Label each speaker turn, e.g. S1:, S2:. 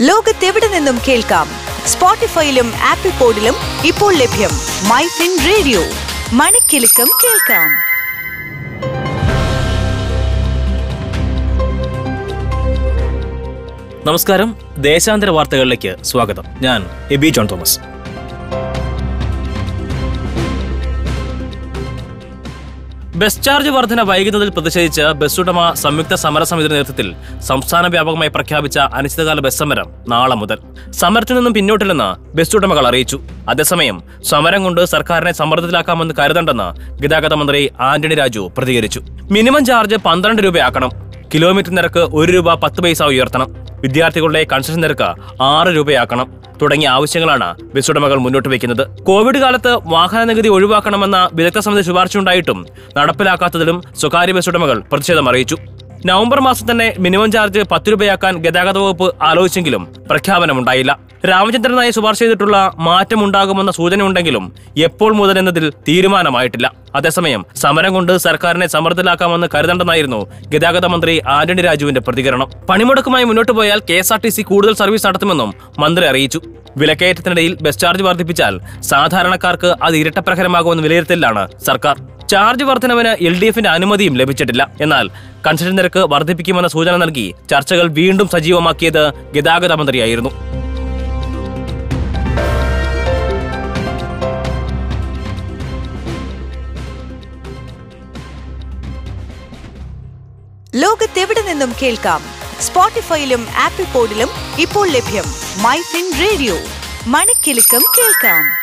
S1: ലോകത്തെവിടെ നിന്നും കേൾക്കാം? സ്പോട്ടിഫൈയിലും ആപ്പിൾ പോഡിലും ഇപ്പോൾ ലഭ്യം മൈ ഫിൻ റേഡിയോ. മണിക്കെലക്കം കേൾക്കാം.
S2: നമസ്കാരം. ദേശാന്തര വാർത്തകളിലേക്ക് സ്വാഗതം. ഞാൻ Abi John Thomas. Bus charge വർധന വൈകുന്നതിൽ പ്രതിഷേധിച്ച് ബസ്സുടമ സംയുക്ത സമരസമിതിയുടെ നേതൃത്വത്തിൽ സംസ്ഥാന വ്യാപകമായി പ്രഖ്യാപിച്ച അനിശ്ചിതകാല ബസ് സമരം നാളെ മുതൽ. സമരത്തിൽ നിന്നും പിന്നോട്ടില്ലെന്ന് ബസ് ഉടമകൾ അറിയിച്ചു. അതേസമയം സമരം കൊണ്ട് സർക്കാരിനെ സമ്മർദ്ദത്തിലാക്കാമെന്ന് കരുതണ്ടെന്ന് ഗതാഗത മന്ത്രി ആന്റണി രാജു പ്രതികരിച്ചു. മിനിമം ചാർജ് പന്ത്രണ്ട് രൂപയാക്കണം. കിലോമീറ്റർ നിരക്ക് ഒരു രൂപ പത്ത് പൈസ ഉയർത്തണം. വിദ്യാർത്ഥികളുടെ കൺസെഷൻ നിരക്ക് ആറ് രൂപയാക്കണം. തുടങ്ങിയ ആവശ്യങ്ങളാണ് ബസ് ഉടമകൾ മുന്നോട്ട് വയ്ക്കുന്നത്. കോവിഡ് കാലത്ത് വാഹന നികുതി ഒഴിവാക്കണമെന്ന വിദഗ്ധ സമിതി ശുപാർശയുണ്ടായിട്ടും നടപ്പിലാക്കാത്തതിലും സ്വകാര്യ ബസ് ഉടമകൾ പ്രതിഷേധം അറിയിച്ചു. നവംബർ മാസം തന്നെ മിനിമം ചാർജ് പത്ത് രൂപയാക്കാൻ ഗതാഗത വകുപ്പ് ആലോചിച്ചെങ്കിലും പ്രഖ്യാപനമുണ്ടായില്ല. രാമചന്ദ്രൻ നായ ശുപാർശ ചെയ്തിട്ടുള്ള മാറ്റമുണ്ടാകുമെന്ന സൂചനയുണ്ടെങ്കിലും എപ്പോൾ മുതൽ എന്നതിൽ തീരുമാനമായിട്ടില്ല. അതേസമയം സമരം കൊണ്ട് സർക്കാരിനെ സമ്മർദ്ദത്തിലാക്കാമെന്ന് കരുതണ്ടെന്നായിരുന്നു ഗതാഗത മന്ത്രി ആന്റണി രാജുവിന്റെ പ്രതികരണം. പണിമുടക്കുമായി മുന്നോട്ട് പോയാൽ K S R T C കൂടുതൽ സർവീസ് നടത്തുമെന്നും മന്ത്രി അറിയിച്ചു. വിലക്കയറ്റത്തിനിടയിൽ ബസ് ചാർജ് വർദ്ധിപ്പിച്ചാൽ സാധാരണക്കാർക്ക് അത് ഇരട്ടപ്രഹരമാകുമെന്ന് വിലയിരുത്തലിലാണ് സർക്കാർ. ചാർജ് വർധനവിന് എൽ ഡി എഫിന്റെ അനുമതിയും ലഭിച്ചിട്ടില്ല. എന്നാൽ കൺസെഷൻ നിരക്ക് വർദ്ധിപ്പിക്കുമെന്ന സൂചന നൽകി ചർച്ചകൾ വീണ്ടും സജീവമാക്കിയത് ഗതാഗത മന്ത്രിയായിരുന്നു.
S1: ലോകത്തെവിടെ നിന്നും കേൾക്കാം? സ്പോട്ടിഫൈയിലും ആപ്പിൾ പോഡിലും ഇപ്പോൾ ലഭ്യം മൈ റേഡിയോ. മണിക്കെലക്കം കേൾക്കാം.